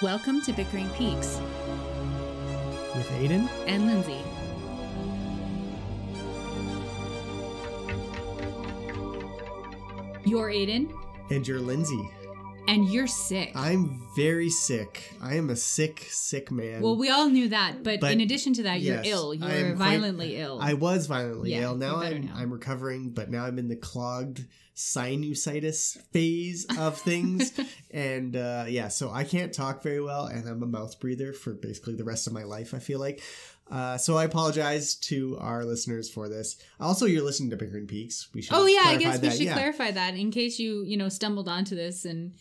Welcome to Bickering Peaks with Aiden. and Lindsay. You're Aiden, And you're Lindsay. And you're sick. I'm very sick. I am a sick, sick man. well, we all knew that, but, But, in addition to that, you're ill. You're am quite- violently ill. I was violently Yeah, ill. Now I'm now. I'm recovering, but now I'm in the clogged sinusitis phase of things. and uh, yeah, so I can't talk very well, and I'm a mouth breather for basically the rest of my life. I feel like. Uh, so I apologize to our listeners for this. Also, you're listening to Bickering Peaks. We should. oh yeah, I guess we that. should yeah. clarify that in case you you know stumbled onto this and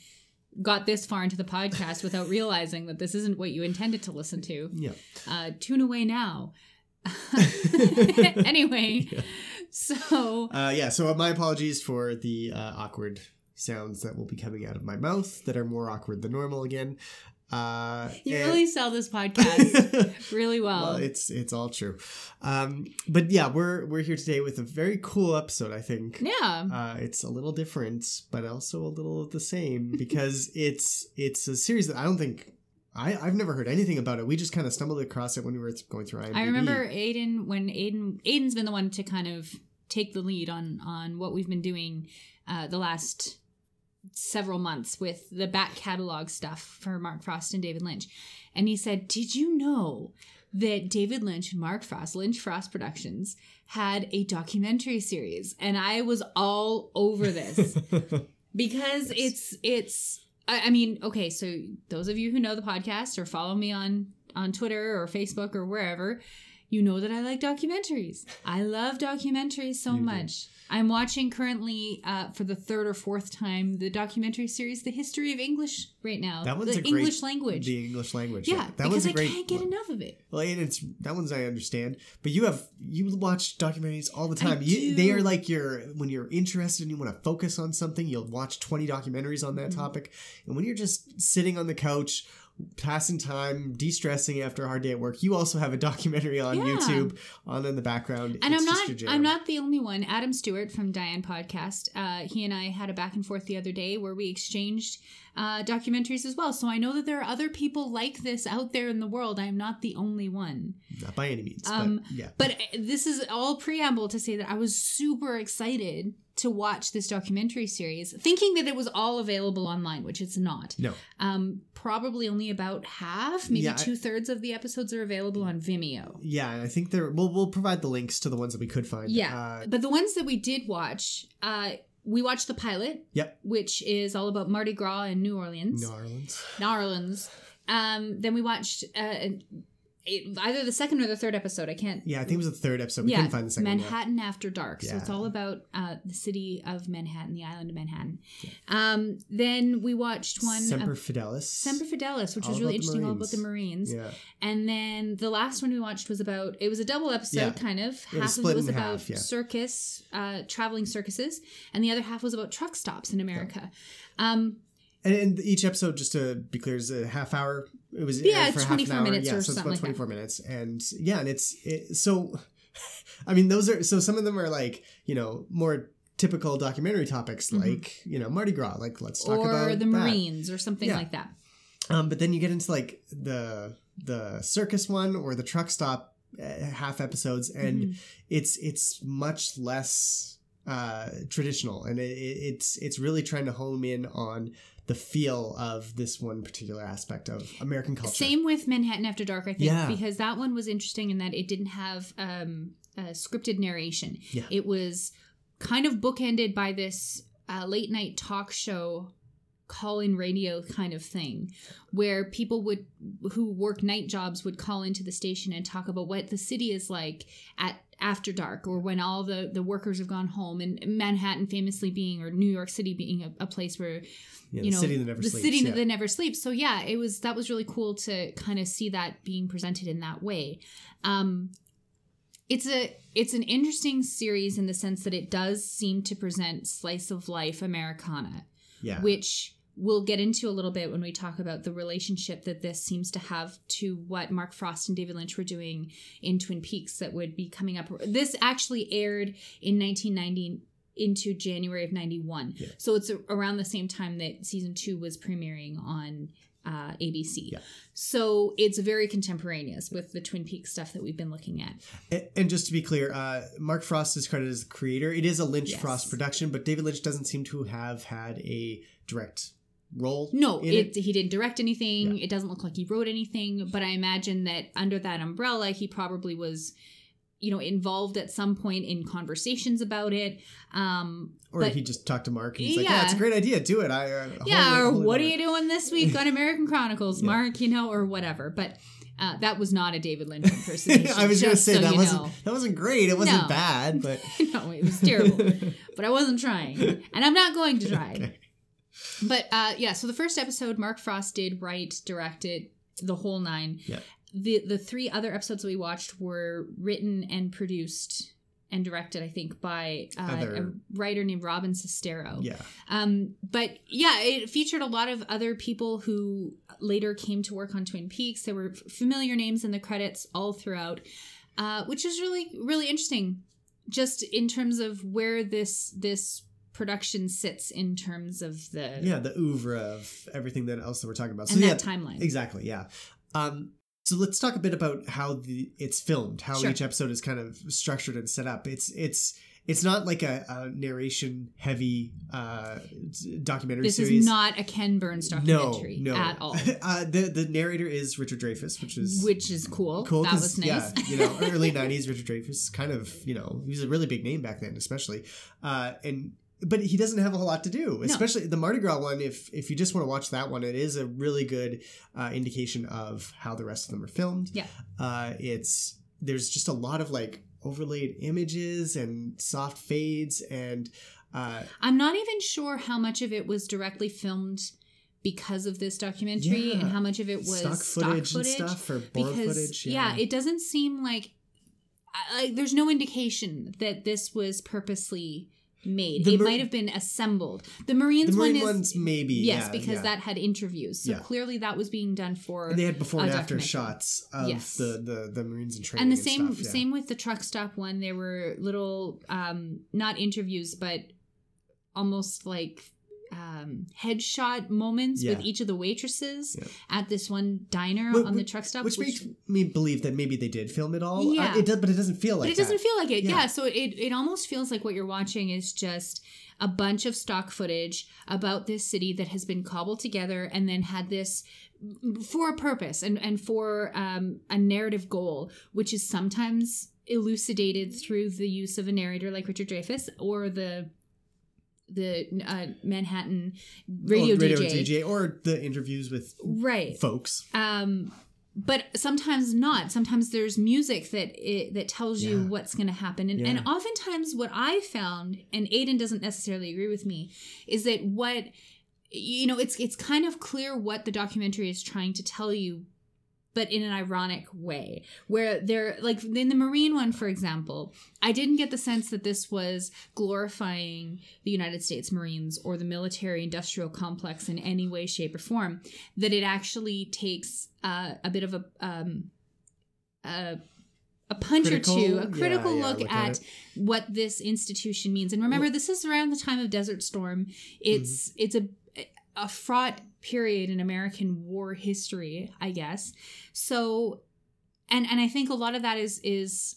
got this far into the podcast without realizing that this isn't what you intended to listen to. Yeah. Uh, tune away now. anyway, Yeah. so Uh, yeah, so my apologies for the uh, awkward sounds that will be coming out of my mouth that are more awkward than normal again. Uh, you and- really sell this podcast really well. well, it's it's all true. Um, but yeah, we're we're here today with a very cool episode. I think. yeah. Uh, it's a little different, but also a little the same because it's it's a series that I don't think I I've never heard anything about it. We just kind of stumbled across it when we were going through IMDb. I remember Aiden when Aiden Aiden's been the one to kind of take the lead on on what we've been doing uh, the last several months with the back catalog stuff for Mark Frost and David Lynch. And he said, "Did you know that David Lynch and Mark Frost, Lynch Frost Productions, had a documentary series?" And I was all over this because it's it's I, I mean okay so those of you who know the podcast or follow me on on twitter or facebook or wherever you know that i like documentaries i love documentaries so You do. I'm watching currently uh, for the third or fourth time the documentary series the history of english right now That one's the a great- english language the English language. yeah, that because one's a I great. I can't get one. enough of it. Well, and it's that one's I understand, but you have you watch documentaries all the time. You, they are like your when you're interested and you want to focus on something, you'll watch twenty documentaries on that Mhm. topic. And when you're just sitting on the couch, passing time, de-stressing after a hard day at work, you also have a documentary on Yeah. YouTube on in the background. and It's I'm not. I'm not the only one. Adam Stewart from Diane Podcast, uh, he and I had a back and forth the other day where we exchanged uh, documentaries as well. So I know that there are other people like this out there in the world. I am not the only one. not by any means. Um, but yeah, But uh, this is all preamble to say that I was super excited to watch this documentary series, thinking that it was all available online, which it's not. no. Um, probably only about half, maybe Yeah, two thirds of the episodes are available on Vimeo. Yeah, I think there. We'll we'll provide the links to the ones that we could find. Yeah, Uh, but the ones that we did watch, uh, we watched the pilot. Yep. Which is all about Mardi Gras in New Orleans. New Orleans. New Orleans. Um, then we watched uh, it- either the second or the third episode. I can't. Yeah, I think it was the third episode. We yeah, couldn't find the second one. Manhattan After Dark. So it's all about uh, the city of Manhattan, the island of Manhattan. Um, then we watched one. Semper Fidelis. Semper Fidelis, which All was really interesting, all about the Marines. Yeah. And then the last one we watched was about it was a double episode Yeah. kind of. It half of it was about half, yeah. circus, uh, traveling circuses, and the other half was about truck stops in America. Um, And, and each episode, just to be clear, is a half hour. It was Yeah, aired for half 24 an hour. minutes yeah, or so it's about like that. twenty four minutes, and yeah, and it's it, so. I mean, those are so. Some of them are like you know more typical documentary topics, Mhm. like you know Mardi Gras. Like let's talk about or about the that. Marines or something Yeah. like that. Um, but then you get into like the the circus one or the truck stop uh, half episodes, and Mhm. it's it's much less uh, traditional, and it, it, it's it's really trying to home in on the feel of this one particular aspect of American culture. Same with Manhattan After Dark, I think, Yeah. because that one was interesting in that it didn't have um, a scripted narration. Yeah. It was kind of bookended by this uh, late night talk show call in radio kind of thing where people would who work night jobs would call into the station and talk about what the city is like at after dark or when all the the workers have gone home and manhattan famously being or new york city being a, a place where Yeah, you the know city that never the sleeps. city yeah. that never sleeps so yeah it was that was really cool to kind of see that being presented in that way um it's a it's an interesting series in the sense that it does seem to present slice of life americana yeah. which we'll get into a little bit when we talk about the relationship that this seems to have to what Mark Frost and David Lynch were doing in Twin Peaks that would be coming up. This actually aired in 1990 into January of 91. Yeah. So it's around the same time that season 2 was premiering on uh, ABC. Yeah. So it's very contemporaneous with the Twin Peaks stuff that we've been looking at. And, and just to be clear, uh, Mark Frost is credited as the creator. It is a Lynch Yes. Frost production, but David Lynch doesn't seem to have had a direct role. No, in it, he didn't direct anything. Yeah. It doesn't look like he wrote anything, but I imagine that under that umbrella, he probably was, you know, involved at some point in conversations about it. Um, Or but- he just talked to Mark and he's like, "Yeah, Yeah. it's a great idea. Do it." I uh, yeah, holy- or holy what are you doing this week on American Chronicles, Yeah. Mark? You know, or whatever. But uh, that was not a David Lynch impersonation. I was going to just say so that wasn't know. that wasn't great. It wasn't No. bad, but no, it was terrible. but I wasn't trying, and I'm not going to try. Okay. But uh, yeah, so the first episode, Mark Frost did write, directed the whole nine. Yeah. The the three other episodes we watched were written and produced and directed, I think, by uh, Other- a writer named Robin Sestero. yeah, Um, but yeah, it featured a lot of other people who later came to work on Twin Peaks. There were familiar names in the credits all throughout, uh, which is really really interesting. Just in terms of where this this production sits in terms of the yeah, the oeuvre of everything that else that we're talking about. So and yeah, that timeline. exactly. Yeah. Um, so let's talk a bit about how the it's filmed, how Sure. each episode is kind of structured and set up. It's it's it's not like a, a narration heavy uh, documentary This series. is not a Ken Burns documentary no, no. at all, uh, the the narrator is Richard Dreyfuss, which is which is cool. cool. That was nice. Yeah, you know, early '90s Richard Dreyfuss, kind of, you know, he was a really big name back then, especially, uh, and but he doesn't have a whole lot to do, especially the Mardi Gras one. If if you just want to watch that one, it is a really good uh, indication of how the rest of them are filmed. Yeah. uh, it's there's just a lot of like overlaid images and soft fades and. Uh, I'm not even sure how much of it was directly filmed because of this documentary Yeah. and how much of it was stock footage, and stuff or board because footage. yeah. it doesn't seem like like there's no indication that this was purposely made. The it Mar- might have been assembled. The Marines the Marine one is ones maybe yes yeah, because yeah. that had interviews. So Yeah. clearly that was being done for And they had before and after shots of Yes. the, the the Marines in training and the and same stuff, same with the truck stop one there were little um not interviews but almost like um headshot moments with each of the waitresses Yeah. at this one diner Wh- on the truck stop which, makes me believe that maybe they did film it all. Yeah. Uh, it does, but it doesn't feel like but it doesn't feel like it yeah. Yeah. so it, it almost feels like what you're watching is just a bunch of stock footage about this city that has been cobbled together and then had this for a purpose and, and for um, a narrative goal which is sometimes elucidated through the use of a narrator like richard dreyfuss or the the uh, manhattan radio, Or radio DJ. DJ or the interviews with right folks. um but sometimes not sometimes there's music that it, that tells you Yeah. what's going to happen and, Yeah. and oftentimes what i found and aiden doesn't necessarily agree with me is that what you know it's it's kind of clear what the documentary is trying to tell you but in an ironic way where they're like in the marine one for example i didn't get the sense that this was glorifying the united states marines or the military industrial complex in any way shape or form that it actually takes uh, a bit of a um, a, a punch or two, a critical Yeah, yeah, look, look at, at what this institution means. And remember, this is around the time of Desert Storm. It's Mm-hmm. it's a a fraught period in American war history, I guess. So, and and I think a lot of that is is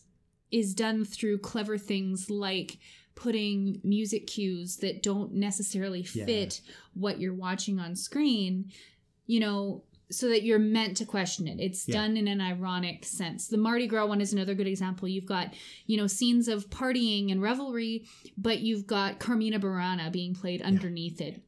is done through clever things like putting music cues that don't necessarily Yeah. fit what you're watching on screen, you know, so that you're meant to question it. It's Yeah. done in an ironic sense. The Mardi Gras one is another good example. You've got, you know, scenes of partying and revelry, but you've got Carmina Burana being played underneath it.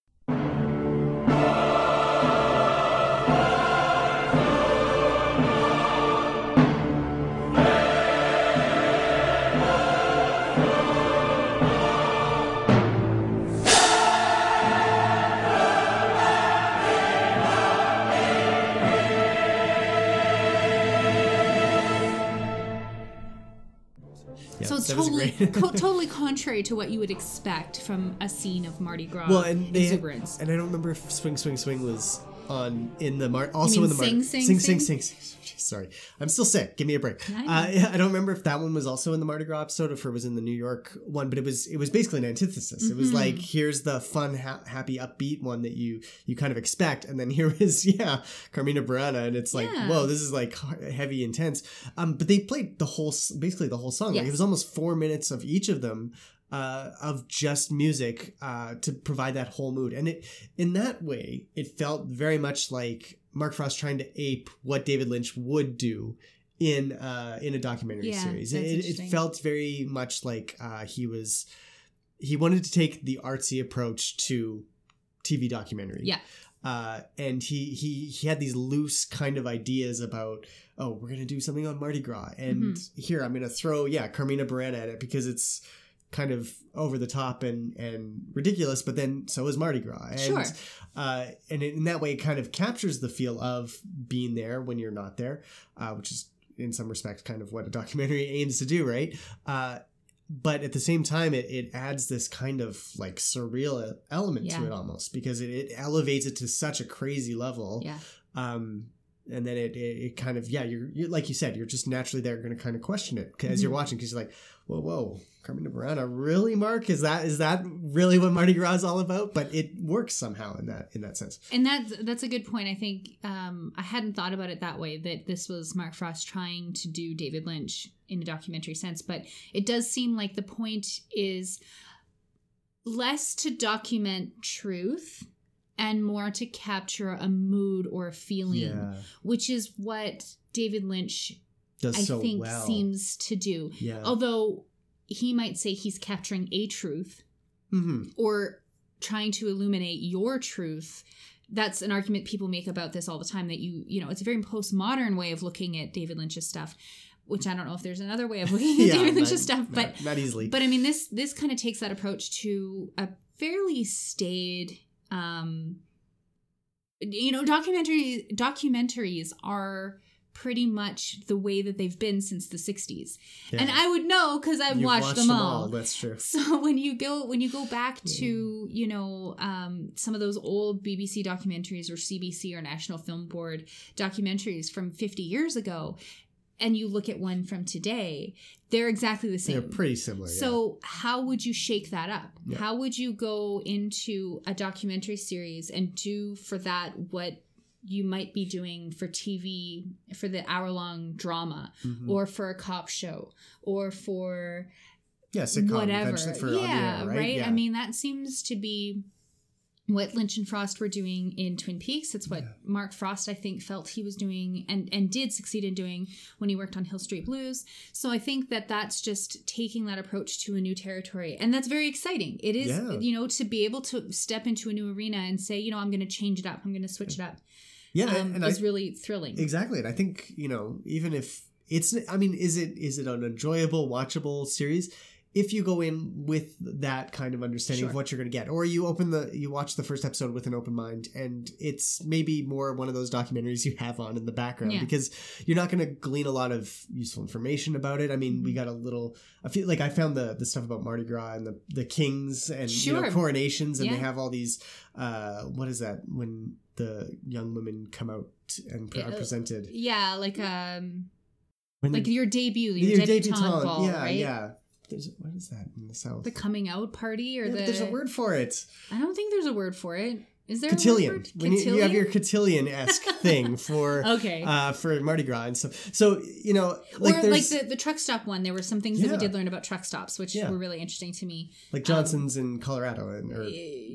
Totally co- totally contrary to what you would expect from a scene of Mardi Gras well, and exuberance. and I don't remember if Swing Swing Swing was on in the Mar- also in the Mar- Sing Sing sing, sing, Sing? sing, Sing. Sorry, I'm still sick. Give me a break. I. Uh, I don't remember if that one was also in the Mardi Gras episode, or if it was in the New York one, but it was it was basically an antithesis. It was Mhm. like here's the fun, ha- happy, upbeat one that you you kind of expect, and then here is yeah Carmina Burana, and it's like Yeah. whoa, this is like heavy, intense. Um, but they played the whole basically the whole song. Like it was almost four minutes of each of them uh, of just music uh, to provide that whole mood. And it in that way, it felt very much like Mark Frost trying to ape what David Lynch would do in uh, in a documentary Yeah, series. It, it felt very much like uh, he was he wanted to take the artsy approach to TV documentary. Yeah. Uh, and he he he had these loose kind of ideas about oh we're gonna do something on Mardi Gras and Mm-hmm. here I'm gonna throw yeah Carmina Burana at it because it's kind of over the top and and ridiculous but then so is Mardi Gras and Sure. uh, and in that way it kind of captures the feel of being there when you're not there uh, which is in some respects kind of what a documentary aims to do right uh, but at the same time it, it adds this kind of like surreal element to it almost because it, it elevates it to such a crazy level Yeah. um and then it, it, it kind of yeah you're, you're like you said you're just naturally there going to kind of question it as you're Mhm. watching because you're like whoa whoa Carmina Burana really Mark is that is that really what Mardi Gras is all about but it works somehow in that in that sense And that's that's a good point. I think um, I hadn't thought about it that way. That this was Mark Frost trying to do David Lynch in a documentary sense, but it does seem like the point is less to document truth and more to capture a mood or a feeling, yeah. which is what David Lynch does I so think well. seems to do. yeah. Although he might say he's capturing a truth, hmm or trying to illuminate your truth. That's an argument people make about this all the time that you you know it's a very postmodern way of looking at david lynch's stuff which i don't know if there's another way of looking at yeah david lynch's stuff but not, not easily. but i mean this this kind of takes that approach to a fairly staid um you know documentary documentaries are pretty much the way that they've been since the 60s and i would know because i've You've watched, them all. that's true. So when you go when you go back to you know um, some of those old BBC documentaries or CBC or National Film Board documentaries from 50 years ago, and you look at one from today, they're exactly the same. they're pretty similar yeah. So how would you shake that up? Yeah. How would you go into a documentary series and do for that what you might be doing for TV for the hour long drama Mhm. or for a cop show or for yeah sitcom whatever. for yeah, right. right, Yeah. I mean, that seems to be what Lynch and Frost were doing in Twin Peaks. It's what Yeah. Mark Frost, I think, felt he was doing and and did succeed in doing when he worked on Hill Street Blues. So I think that that's just taking that approach to a new territory, and that's very exciting. It is, Yeah. you know, to be able to step into a new arena and say, you know, I'm going to change it up. I'm going to switch it up. yeah Um, and is I, really thrilling. Exactly. And I think, you know, even if it's I mean, is it is it an enjoyable, watchable series? If you go in with that kind of understanding of what you're gonna get. Or you open the you watch the first episode with an open mind and it's maybe more one of those documentaries you have on in the background Yeah. because you're not gonna glean a lot of useful information about it. I mean, Mm-hmm. we got a little I feel like I found the the stuff about Mardi Gras and the, the kings and you know, coronations and they have all these uh what is that when the young women come out and pre- are Uh, presented yeah, like um, when like they- your debut, your, your debutante, debutante, ball, yeah, right? yeah. There's what is that in the south? The coming out party or Yeah, the there's a word for it. I don't think there's a word for it. Is there a word for Cotillion. When you, you have your Cotillion? esque thing for okay. uh, for Mardi Gras and stuff. So you know, like or like the, the truck stop one. There were some things that we did learn about truck stops, which Yeah. were really interesting to me. like Johnson's in Colorado and or Uh,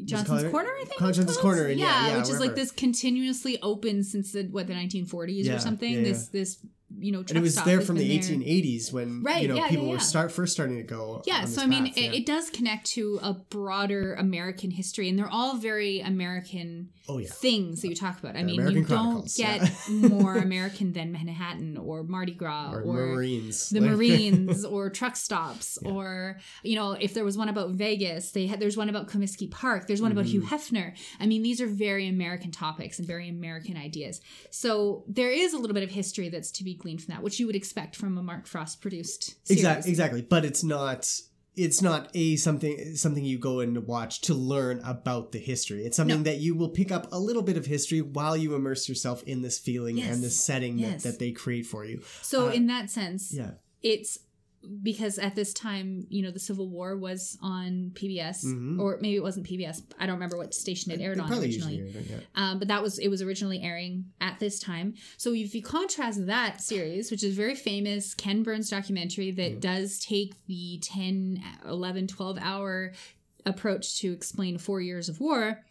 Johnson's Colorado? Corner, I think. Johnson's Corner, yeah, yeah, which is like this continuously open since the what the 1940s Yeah, or something. yeah, This this you know truck and it was there from the there. 1880s when Right, you know yeah, people yeah, were start first starting to go. Yeah, so I mean, path, it, yeah. it does connect to a broader American history, and they're all very American oh yeah, things that you talk about. I mean, American you don't get yeah. more American than Manhattan or Mardi Gras or, or, Marines, the Like- Marines or truck stops Yeah. or you know if there was one about Vegas, they had there's one about Comiskey Park, there's one about Hugh Mhm. Hefner. I mean, these are very American topics and very American ideas. So there is a little bit of history that's to be gleaned from that, which you would expect from a Mark Frost produced. Exactly, exactly. But it's not. it's not a something something you go and watch to learn about the history. It's something No. that you will pick up a little bit of history while you immerse yourself in this feeling Yes. and this setting Yes. that, that they create for you. So Uh, in that sense, Yeah. it's because at this time, you know, the Civil War was on PBS, Mhm. or maybe it wasn't PBS. I don't remember what station it aired They on originally. aired it, Um, but that was it was originally airing at this time. So if you contrast that series, which is very famous Ken Burns documentary that Yeah. does take the 10, 11, 12 hour approach to explain 4 years of war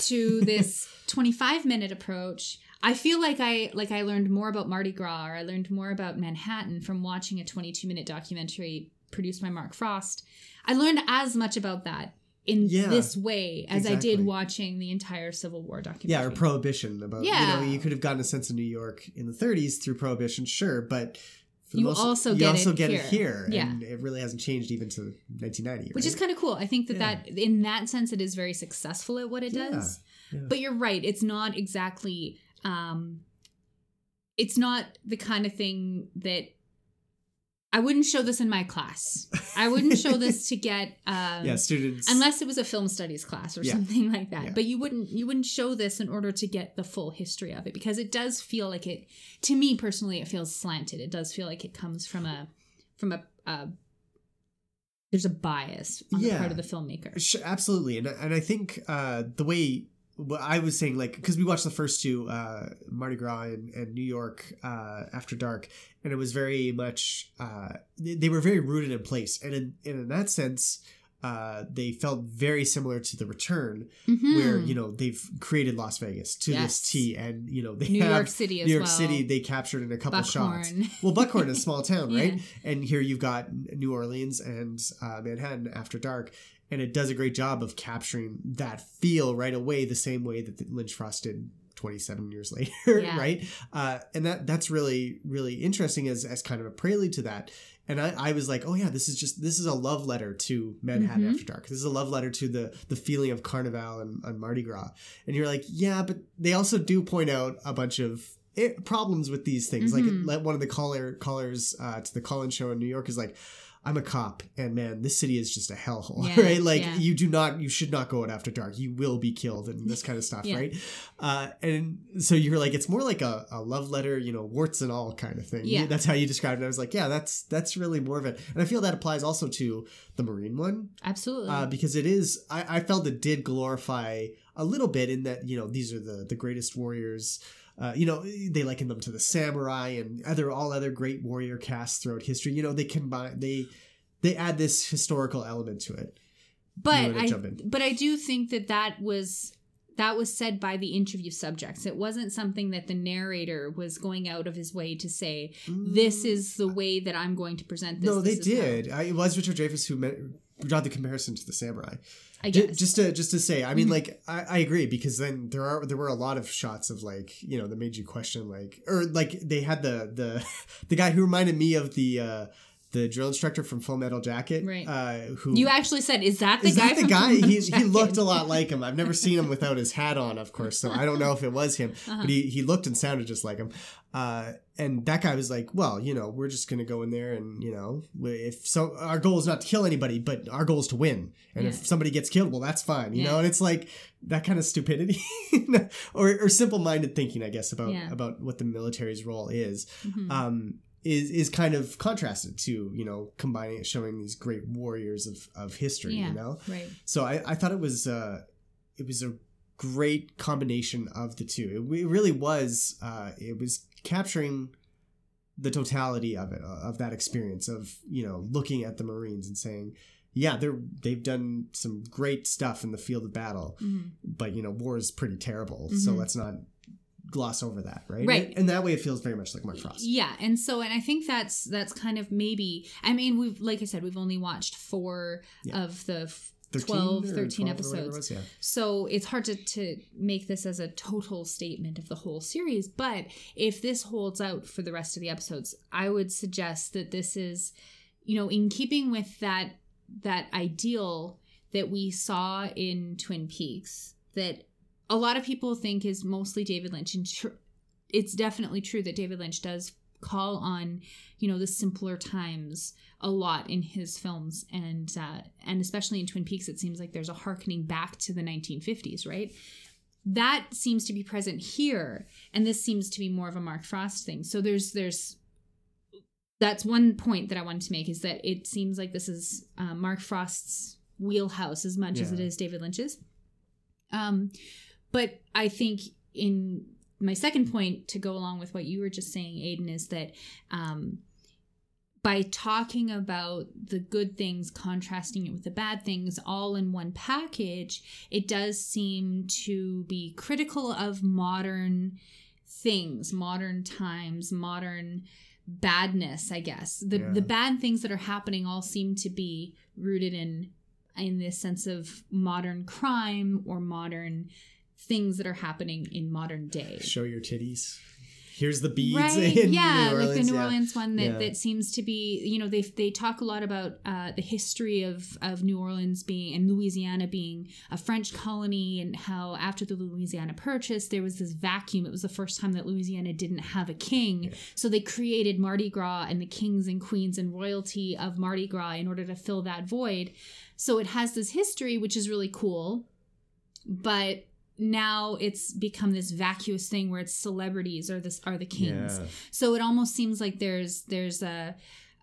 to this 25 minute approach, I feel like I like I learned more about Mardi Gras or I learned more about Manhattan from watching a 22 minute documentary produced by Mark Frost. I learned as much about that in Yeah, this way as I did watching the entire Civil War documentary. Yeah, or prohibition about Yeah. you know you could have gotten a sense of New York in the 30s through prohibition, sure, but for the You most, also you get also it get here. it here, Yeah. and it really hasn't changed even to 1990, which is kind of cool. I think that Yeah. that in that sense it is very successful at what it does. yeah. But you're right, it's not exactly um it's not the kind of thing that I wouldn't show this in my class. I wouldn't show this to get um yeah, students unless it was a film studies class or Yeah. something like that Yeah. but you wouldn't you wouldn't show this in order to get the full history of it because it does feel like it to me personally it feels slanted it does feel like it comes from a from a uh, there's a bias on the part of the filmmaker Sure, absolutely, and and I think uh, the way what I was saying, like, because we watched the first two, uh, Mardi Gras and, and New York uh, After Dark, and it was very much uh, they, were very rooted in place, and in and in that sense, uh, they felt very similar to The Return, where Mhm. you know they've created Las Vegas to Yes. this T, and you know they new have york city as New York well City they captured in a couple shots. Well, Buckhorn is a small town, right? Yeah. And here you've got New Orleans and uh, Manhattan after dark, and it does a great job of capturing that feel right away, the same way that Lynch Frost did 27 years later, Yeah. right? Uh, and that that's really really interesting as as kind of a prelude to that. And I, I was like, oh yeah, this is just this is a love letter to Manhattan Mhm. After Dark. This is a love letter to the the feeling of Carnival and, and Mardi Gras. And you're like, yeah, but they also do point out a bunch of eh, problems with these things. Mhm. Like, like one of the caller callers uh, to the call-in show in New York is like, I'm a cop, and man, this city is just a hellhole, Yeah, right? Like, yeah. you do not, you should not go out after dark. You will be killed, and this kind of stuff, Yeah. right? Uh, and so you're like, it's more like a, a love letter, you know, warts and all kind of thing. Yeah. that's how you described it. I was like, yeah, that's that's really more of it, and I feel that applies also to the Marine one absolutely uh, because it is I, I felt it did glorify a little bit in that you know these are the the greatest warriors uh, you know they liken them to the samurai and other all other great warrior casts throughout history you know they combine they they add this historical element to it but I but I do think that that was that was said by the interview subjects. It wasn't something that the narrator was going out of his way to say. This is the way that I'm going to present this. Mm. no they This is did I, it was richard dreyfuss who met, draw the comparison to the samurai I guess. just to just to say i mean Mhm. like I, I agree because then there are there were a lot of shots of like you know that made you question like or like they had the the the guy who reminded me of the uh the drill instructor from Full Metal Jacket, Right. Uh, who you actually said, "Is that the is guy?" that the guy? He, looked a lot like him. I've never seen him without his hat on, of course, so I don't know if it was him, Uh-huh. but he, he looked and sounded just like him. Uh, and that guy was like, "Well, you know, we're just gonna go in there, and you know, if so, our goal is not to kill anybody, but our goal is to win. And Yeah. if somebody gets killed, well, that's fine, you Yeah. know." And it's like that kind of stupidity, or, or simple-minded thinking, I guess, about Yeah. about what the military's role is Mhm. um, is is kind of contrasted to you know combining showing these great warriors of of history Yeah. you know right. so I, I thought it was uh it was a great combination of the two it, it really was uh it was capturing the totality of it of that experience of you know looking at the marines and saying yeah they're they've done some great stuff in the field of battle Mhm. but you know war is pretty terrible so Mhm. let's not gloss over that right Right. and that way it feels very much like mark frost Yeah, and so and I think that's that's kind of maybe. I mean, we've like I said, we've only watched four Yeah. of the f- 13 12, 13 12 or it episodes. was, yeah. So it's hard to, to make this as a total statement of the whole series. But if this holds out for the rest of the episodes, I would suggest that this is, you know, in keeping with that that ideal that we saw in Twin Peaks, that a lot of people think is mostly David Lynch, and tr- it's definitely true that David Lynch does call on you know the simpler times a lot in his films and uh, and especially in twin peaks it seems like there's a harkening back to the 1950s right? That seems to be present here and this seems to be more of a mark frost thing. So there's there's that's one point that i wanted to make is that it seems like this is uh, mark frost's wheelhouse as much as it is david lynch's. Um but i think in my second point to go along with what you were just saying aiden is that um by talking about the good things contrasting it with the bad things all in one package it does seem to be critical of modern things modern times modern badness i guess the Yeah. the bad things that are happening all seem to be rooted in in this sense of modern crime or modern things that are happening in modern day Show your titties. Here's the beads. right in yeah New like the new yeah. orleans one that, Yeah. that seems to be you know they they talk a lot about uh, the history of of new orleans being and louisiana being a french colony and how after the louisiana purchase there was this vacuum it was the first time that louisiana didn't have a king Yeah. so they created mardi gras and the kings and queens and royalty of mardi gras in order to fill that void so it has this history which is really cool but now it's become this vacuous thing where it's celebrities are this are the kings Yeah. so it almost seems like there's there's a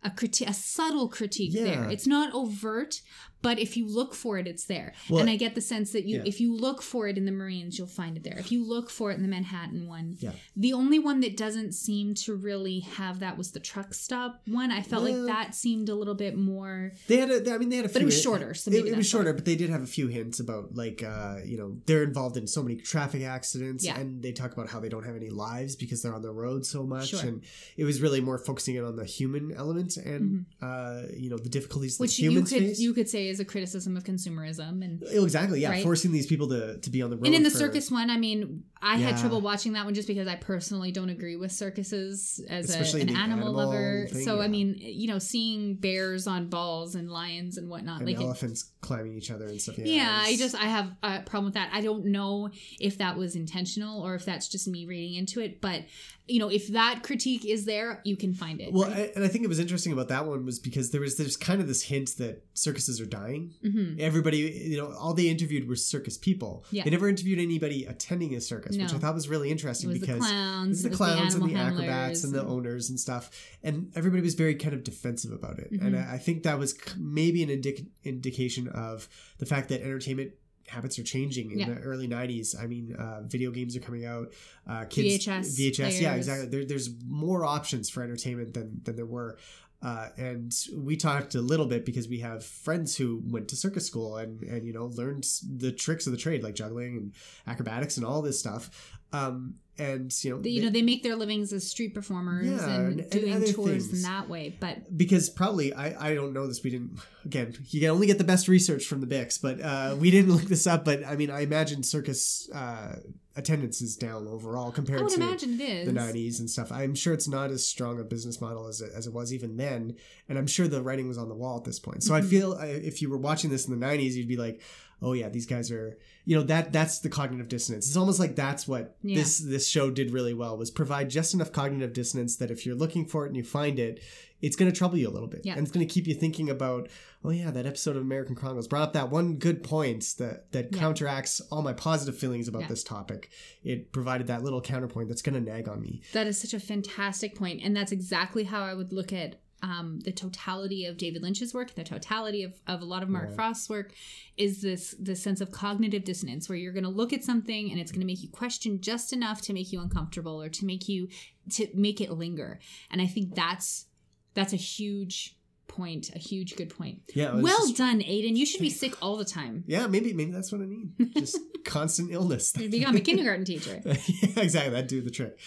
a critique, a subtle critique there. It's not overt, but if you look for it, it's there. Well, and I get the sense that you, yeah. if you look for it in the Marines, you'll find it there. If you look for it in the Manhattan one, Yeah. the only one that doesn't seem to really have that was the truck stop one. I felt Well- like that seemed a little bit more. They had a, I mean, they had a few. But it was shorter, so it, maybe it was shorter, but they did have a few hints about, like, uh, you know, they're involved in so many traffic accidents, Yeah. and they talk about how they don't have any lives because they're on the road so much, Sure. and it was really more focusing in on the human element and, uh, you know, the difficulties Mm-hmm. Which that you humans could face. you could say is a criticism of consumerism and Oh, exactly, yeah, right? forcing these people to, to be on the road. and in the for- circus one, I mean, I had trouble watching that one just because I personally don't agree with circuses as a, an animal, animal lover. thing, so I mean, you know, seeing bears on balls and lions and whatnot, and like it, elephants climbing each other and stuff. Yeah, yeah, I just I have a problem with that. I don't know if that was intentional or if that's just me reading into it, but you know, if that critique is there, you can find it. Well, right? I, and I think it was interesting about that one was because there was there's kind of this hint that circuses are dying. Mhm. Everybody, you know, all they interviewed were circus people. Yeah. They never interviewed anybody attending a circus, which I thought was really interesting was the because clowns, it was the it was clowns and the acrobats handlers and the owners and stuff, and everybody was very kind of defensive about it. And Mhm. I, I think that was maybe an indic- indication of the fact that entertainment habits are changing in Yeah. the early 90s i mean uh, video games are coming out uh, kids VHS vhs yeah exactly. There, there's more options for entertainment than than there were. Uh, and we talked a little bit because we have friends who went to circus school and and you know learned the tricks of the trade like juggling and acrobatics and all this stuff um, and you know They- you they- know, they make their livings as street performers Yeah, and, and- and doing other tours things. in that way. But because probably I, I don't know this we didn't again you can only get the best research from the Bix but uh, we didn't look this up but I mean I imagine circus uh, attendance is down overall compared I to imagine it is the 90s and stuff I'm sure it's not as strong a business model as it, as it was even then and I'm sure the writing was on the wall at this point so I Mhm. feel uh, if you were watching this in the 90s you'd be like oh yeah these guys are you know that that's the cognitive dissonance it's almost like that's what Yeah. this this show did really well was provide just enough cognitive dissonance that if you're looking for it and you find it it's going to trouble you a little bit Yeah. and it's going to keep you thinking about oh yeah that episode of american chronicles brought up that one good point that that Yeah. counteracts all my positive feelings about this topic it provided that little counterpoint that's going to nag on me That is such a fantastic point, and that's exactly how I would look at um, the totality of David Lynch's work, the totality of, of a lot of Mark Yeah. Frost's work, is this this sense of cognitive dissonance where you're going to look at something and it's going to make you question just enough to make you uncomfortable or to make you to make it linger. And I think that's that's a huge point, a huge good point. yeah Well just- done, Aiden. You should be sick all the time. yeah maybe maybe that's what i need just constant illness You become a kindergarten teacher. yeah, exactly that'd do the trick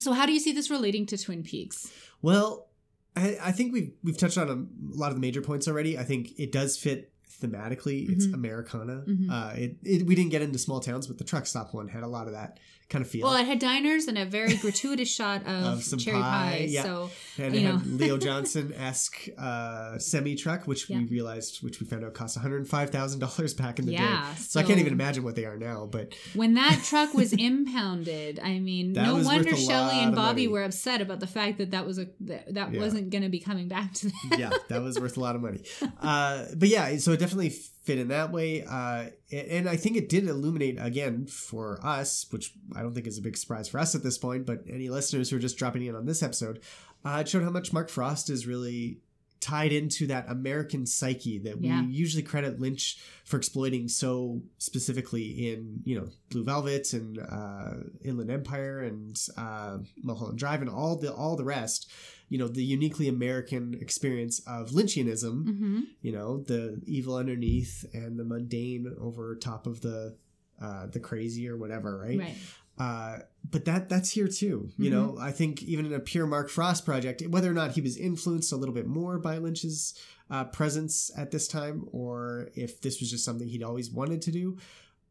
So, how do you see this relating to Twin Peaks? Well, I, I think we've we've touched on a lot of the major points already. I think it does fit thematically it's Mhm. Americana. Mhm. Uh, it, it we didn't get into small towns, but the truck stop one had a lot of that kind of feel. Well, it had diners and a very gratuitous shot of, Of some cherry pie, pie. yeah. So and it you had. Leo Johnson esque uh, semi truck, which we realized, which we found out cost one hundred five thousand dollars back in the Yeah, day. So, I can't even imagine what they are now. But when that truck was impounded, I mean, That no wonder a Shelly and Bobby money. were upset about the fact that that was a that, that Yeah. wasn't going to be coming back to them. yeah, that was worth a lot of money. Uh, but yeah, so it definitely fit in that way. Uh, and I think it did illuminate again for us, which I don't think is a big surprise for us at this point, but any listeners who are just dropping in on this episode, uh, it showed how much Mark Frost is really tied into that American psyche that we Yeah. usually credit Lynch for exploiting so specifically in, you know, Blue Velvet and uh, Inland Empire and uh, Mulholland Drive and all the all the rest. You know, the uniquely American experience of Lynchianism hmm you know the evil underneath and the mundane over top of the uh the crazy or whatever right, Right. Uh but that that's here too you know i think even in a pure mark frost project whether or not he was influenced a little bit more by lynch's uh, presence at this time or if this was just something he'd always wanted to do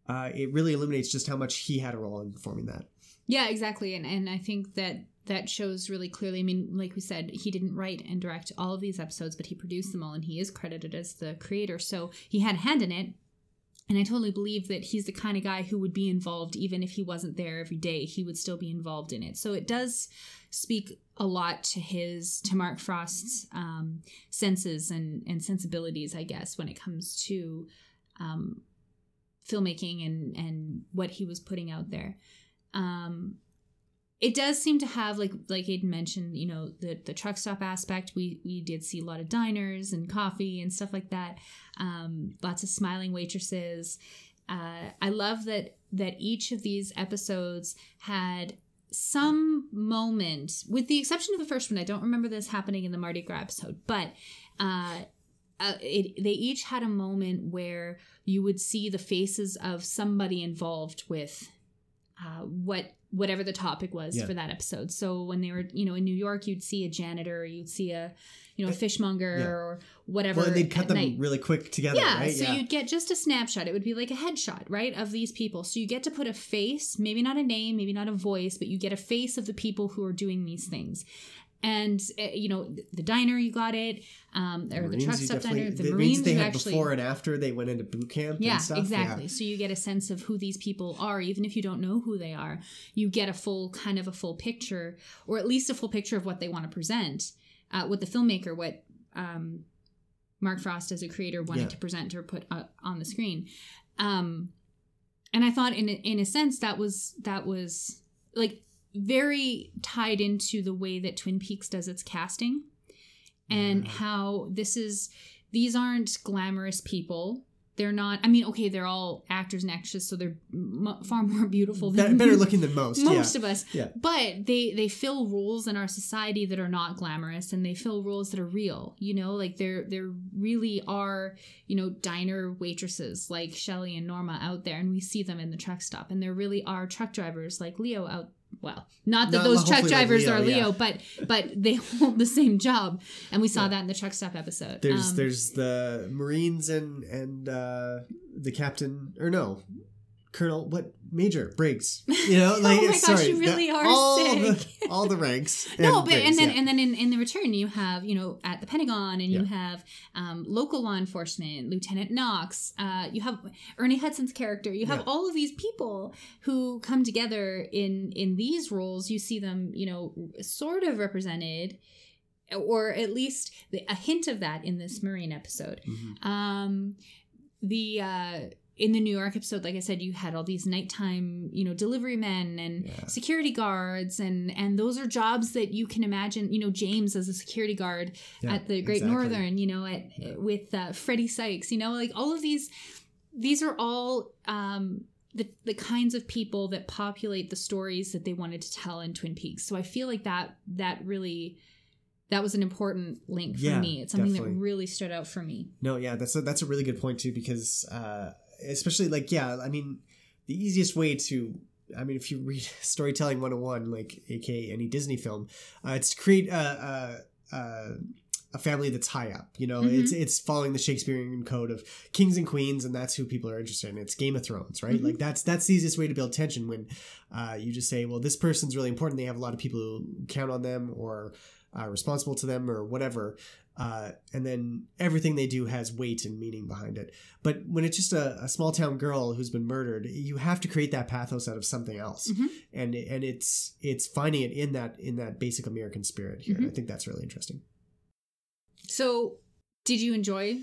uh, it really illuminates just how much he had a role in forming that Yeah, exactly. And and I think that that shows really clearly. I mean, like we said, he didn't write and direct all of these episodes, but he produced them all and he is credited as the creator. So he had a hand in it. And I totally believe that he's the kind of guy who would be involved even if he wasn't there every day. He would still be involved in it. So it does speak a lot to his to Mark Frost's um, senses and and sensibilities, I guess, when it comes to um, filmmaking and and what he was putting out there. Um, it does seem to have like like Aiden mentioned, you know, the the truck stop aspect. We we did see a lot of diners and coffee and stuff like that. Um, lots of smiling waitresses. Uh, I love that that each of these episodes had some moment, with the exception of the first one. I don't remember this happening in the Mardi Gras episode, but uh, uh, it, they each had a moment where you would see the faces of somebody involved with uh, what whatever the topic was Yeah. for that episode. So when they were, you know, in New York, you'd see a janitor, you'd see a, you know, a fishmonger Yeah. or whatever. well and they'd cut them night. really quick together Yeah, right so you'd get just a snapshot. It would be like a headshot, right, of these people. So you get to put a face, maybe not a name, maybe not a voice, but you get a face of the people who are doing these things. And uh, you know, the, the diner, you got it, um, or the Marines, truck stop diner, the, the Marines, they had actually, before and after they went into boot camp yeah, and stuff exactly. So you get a sense of who these people are, even if you don't know who they are. You get a full kind of a full picture, or at least a full picture of what they want to present. Uh, what the filmmaker, what um, Mark Frost as a creator wanted Yeah. to present or put uh, on the screen. Um, and I thought, in a, in a sense, that was that was like very tied into the way that Twin Peaks does its casting, and Yeah. how this is these aren't glamorous people. They're not. I mean, okay, they're all actors and actresses, so they're m- far more beautiful than better looking than most most yeah of us. Yeah. But they they fill roles in our society that are not glamorous and they fill roles that are real. You know, like there there really are, you know, diner waitresses like Shelly and Norma out there and we see them in the truck stop. And there really are truck drivers like Leo out well, not that those truck hopefully like drivers Leo, are Leo, yeah. but but they hold the same job. And we saw Yeah. that in the truck stop episode. There's Um, there's the Marines and and uh, the captain or no Colonel what Major Briggs you know like Oh my gosh, sorry you really are all sick. the all the ranks no, but and then yeah. and then in, in the return you have you know at the Pentagon and you have um, local law enforcement, Lieutenant Knox. Uh, you have Ernie Hudson's character. You have Yeah. all of these people who come together in in these roles. You see them you know sort of represented, or at least the, a hint of that in this Marine episode. Mhm. Um, the uh, in the New York episode, like I said, you had all these nighttime, you know, delivery men and Yeah. security guards, and and those are jobs that you can imagine. You know, James as a security guard Yeah, at the Great exactly. Northern. You know, at Yeah. with uh, Freddie Sykes. You know, like all of these, these are all. Um, the, the kinds of people that populate the stories that they wanted to tell in Twin Peaks. So I feel like that that really that was an important link for Yeah, me. It's something definitely. that really stood out for me. No, yeah, that's a, that's a really good point too because uh, especially like yeah, I mean the easiest way to I mean if you read storytelling 101 like aka any Disney film, uh, it's to create a, a, a a family that's high up. You know, Mhm. it's it's following the Shakespearean code of kings and queens, and that's who people are interested in. It's Game of Thrones, right? Mhm. Like that's that's the easiest way to build tension when uh, you just say, well, this person's really important. They have a lot of people who count on them or are responsible to them or whatever. Uh, and then everything they do has weight and meaning behind it. But when it's just a, a small town girl who's been murdered, you have to create that pathos out of something else, Mhm. and and it's it's finding it in that in that basic American spirit here. Mhm. I think that's really interesting. So, did you enjoy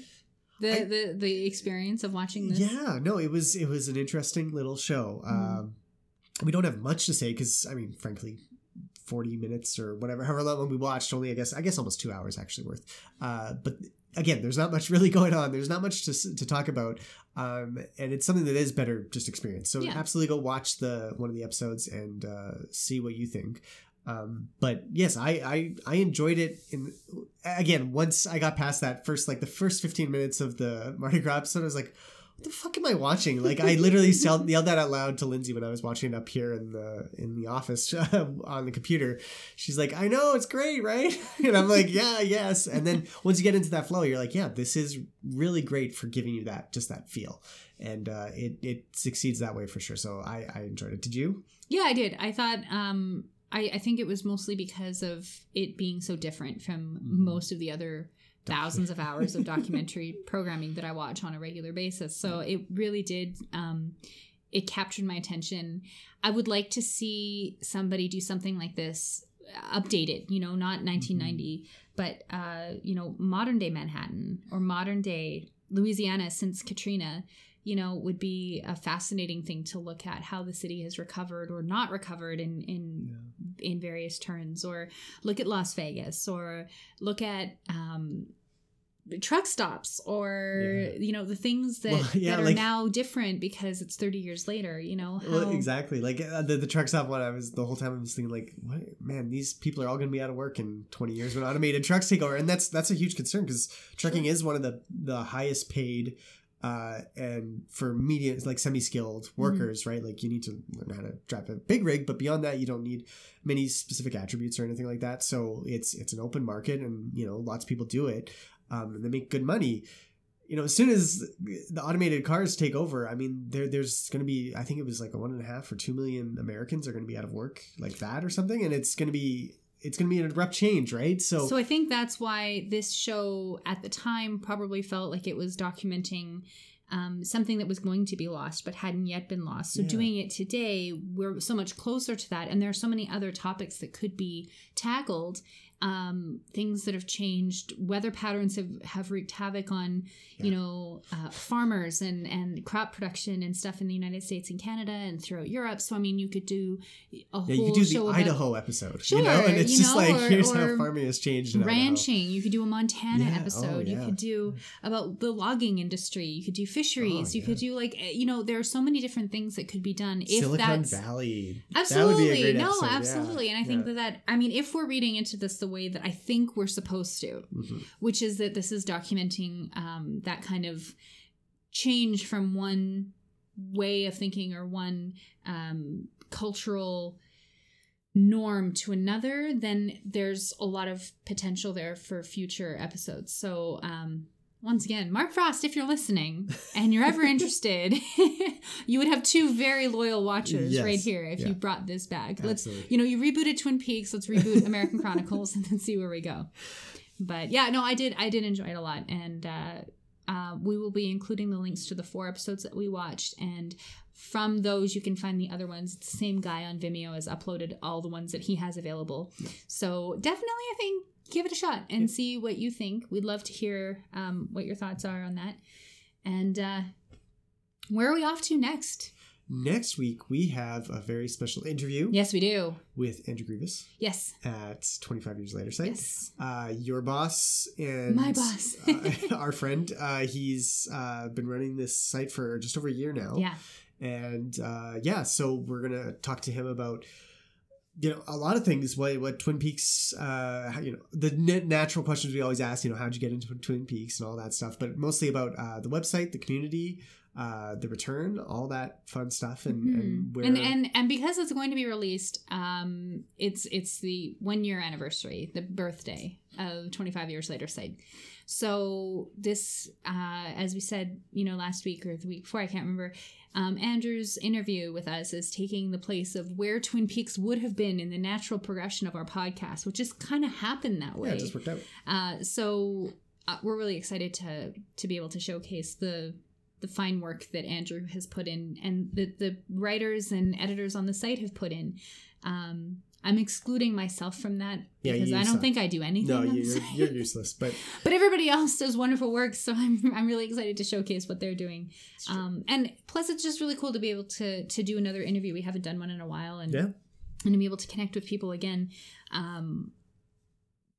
the I- the the experience of watching this? Yeah, no, it was it was an interesting little show. Mhm. Um, we don't have much to say because I mean, frankly, forty minutes or whatever, however long we watched, only I guess I guess almost two hours actually worth. Uh, but again, there's not much really going on. There's not much to to talk about, um, and it's something that is better just experience. So Yeah. absolutely go watch the one of the episodes and uh, see what you think. Um, but yes, I, I I enjoyed it. In again, once I got past that first, like the first fifteen minutes of the Mardi Gras episode, I was like, "What the fuck am I watching?" Like I literally yelled, yelled that out loud to Lindsay when I was watching it up here in the in the office on the computer. She's like, "I know it's great, right?" And I'm like, "Yeah, yes." And then once you get into that flow, you're like, "Yeah, this is really great for giving you that just that feel." And uh, it it succeeds that way for sure. So I I enjoyed it. Did you? Yeah, I did. I thought um I, I think it was mostly because of it being so different from Mhm. most of the other thousands of hours of documentary programming that I watch on a regular basis. So it really did um it captured my attention. I would like to see somebody do something like this uh, updated, you know, not 1990, but uh, you know, modern day Manhattan or modern day Louisiana since Katrina you know, would be a fascinating thing to look at how the city has recovered or not recovered in in in various turns, or look at Las Vegas, or look at um, truck stops, or Yeah. you know the things that, Well, yeah, that are like- now different because it's thirty years later. You know, how, Well, exactly. Like uh, the the truck stop one, I was the whole time I was thinking like, what, man, these people are all going to be out of work in twenty years when automated trucks take over, and that's that's a huge concern because trucking is one of the the highest paid. Uh, and for medium, like semi-skilled workers, right? Like you need to learn how to drive a big rig, but beyond that, you don't need many specific attributes or anything like that. So it's it's an open market, and you know lots of people do it, um, and they make good money you know, as soon as the automated cars take over, I mean, there there's going to be, I think it was like a one and a half or two million Americans are going to be out of work like that or something, and it's going to be it's going to be an abrupt change, right? So, So I think that's why this show at the time probably felt like it was documenting um, something that was going to be lost but hadn't yet been lost. So Yeah. doing it today, we're so much closer to that, and there are so many other topics that could be tackled. Um, things that have changed, weather patterns have, have wreaked havoc on, you know, uh, farmers and and crop production and stuff in the United States and Canada and throughout Europe. So I mean, you could do a yeah, whole you could do show the Idaho episode, Sure, you know, and it's you just know, like or- here's or how farming has changed in Idaho. ranching. You could do a Montana Yeah, episode. oh, You could do about the logging industry. You could do fisheries. Oh, you could do like eh, you know there are so many different things that could be done if Silicon that's Valley. absolutely That would be a great no episode, yeah. absolutely. And I think Yeah. that that I mean if we're reading into this the way that I think we're supposed to, Mhm. which is that this is documenting um, that kind of change from one way of thinking or one um, cultural norm to another, then there's a lot of potential there for future episodes. So, um, once again, Mark Frost, if you're listening and you're ever interested, you would have two very loyal watchers Yes. right here if Yeah. you brought this back. Let's Absolutely. you know, you rebooted Twin Peaks, let's reboot American Chronicles and then see where we go. But yeah, no, I did I did enjoy it a lot. And uh uh, we will be including the links to the four episodes that we watched and from those you can find the other ones the same guy on vimeo has uploaded all the ones that he has available so definitely i think give it a shot and see what you think we'd love to hear um, what your thoughts are on that and uh, where are we off to next Next week we have a very special interview yes we do with Andrew Grevas yes at 25 Years Later site. yes uh, your boss and My boss. uh, our friend. Uh, he's uh, been running this site for just over a year now. yeah And uh, yeah, so we're gonna talk to him about you know a lot of things. What what Twin Peaks? Uh, you know the natural questions we always ask. You know, how'd you get into Twin Peaks and all that stuff. But mostly about uh, the website, the community. Uh, the return, all that fun stuff, and Mhm. and where and and and because it's going to be released um it's it's the one year anniversary the birthday of 25 years later side so this uh as we said you know last week or the week before i can't remember um, andrew's interview with us is taking the place of where twin peaks would have been in the natural progression of our podcast which just kind of happened that way yeah, it just worked out. uh, so uh, we're really excited to to be able to showcase the the fine work that Andrew has put in and that the writers and editors on the site have put in. Um, I'm excluding myself from that Yeah, because I don't suck. think I do anything. No, you're, you're useless. But but everybody else does wonderful work, so I'm I'm really excited to showcase what they're doing. Um, and plus, it's just really cool to be able to to do another interview. We haven't done one in a while, and yeah, and to be able to connect with people again um,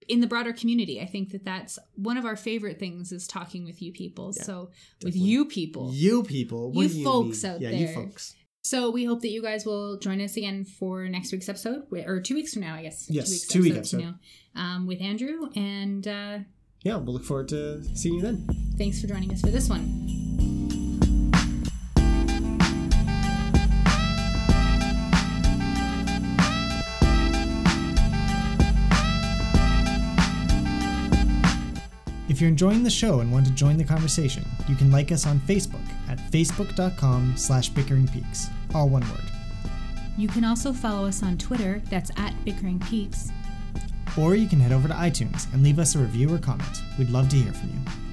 in the broader community. I think that that's one of our favorite things is talking with you people. Yeah, so with you people. you people, You do folks mean? out yeah, you there. folks. So we hope that you guys will join us again for next week's episode, or two weeks from now, I guess. Yes, two weeks, episodes episode. from now, um, with Andrew. And uh, Yeah, we'll look forward to seeing you then. thanks for joining us for this one. If you're enjoying the show and want to join the conversation, you can like us on Facebook at facebook.com slash bickeringpeaks, all one word. You can also follow us on Twitter. That's at Bickering Peaks. Or you can head over to iTunes and leave us a review or comment. We'd love to hear from you.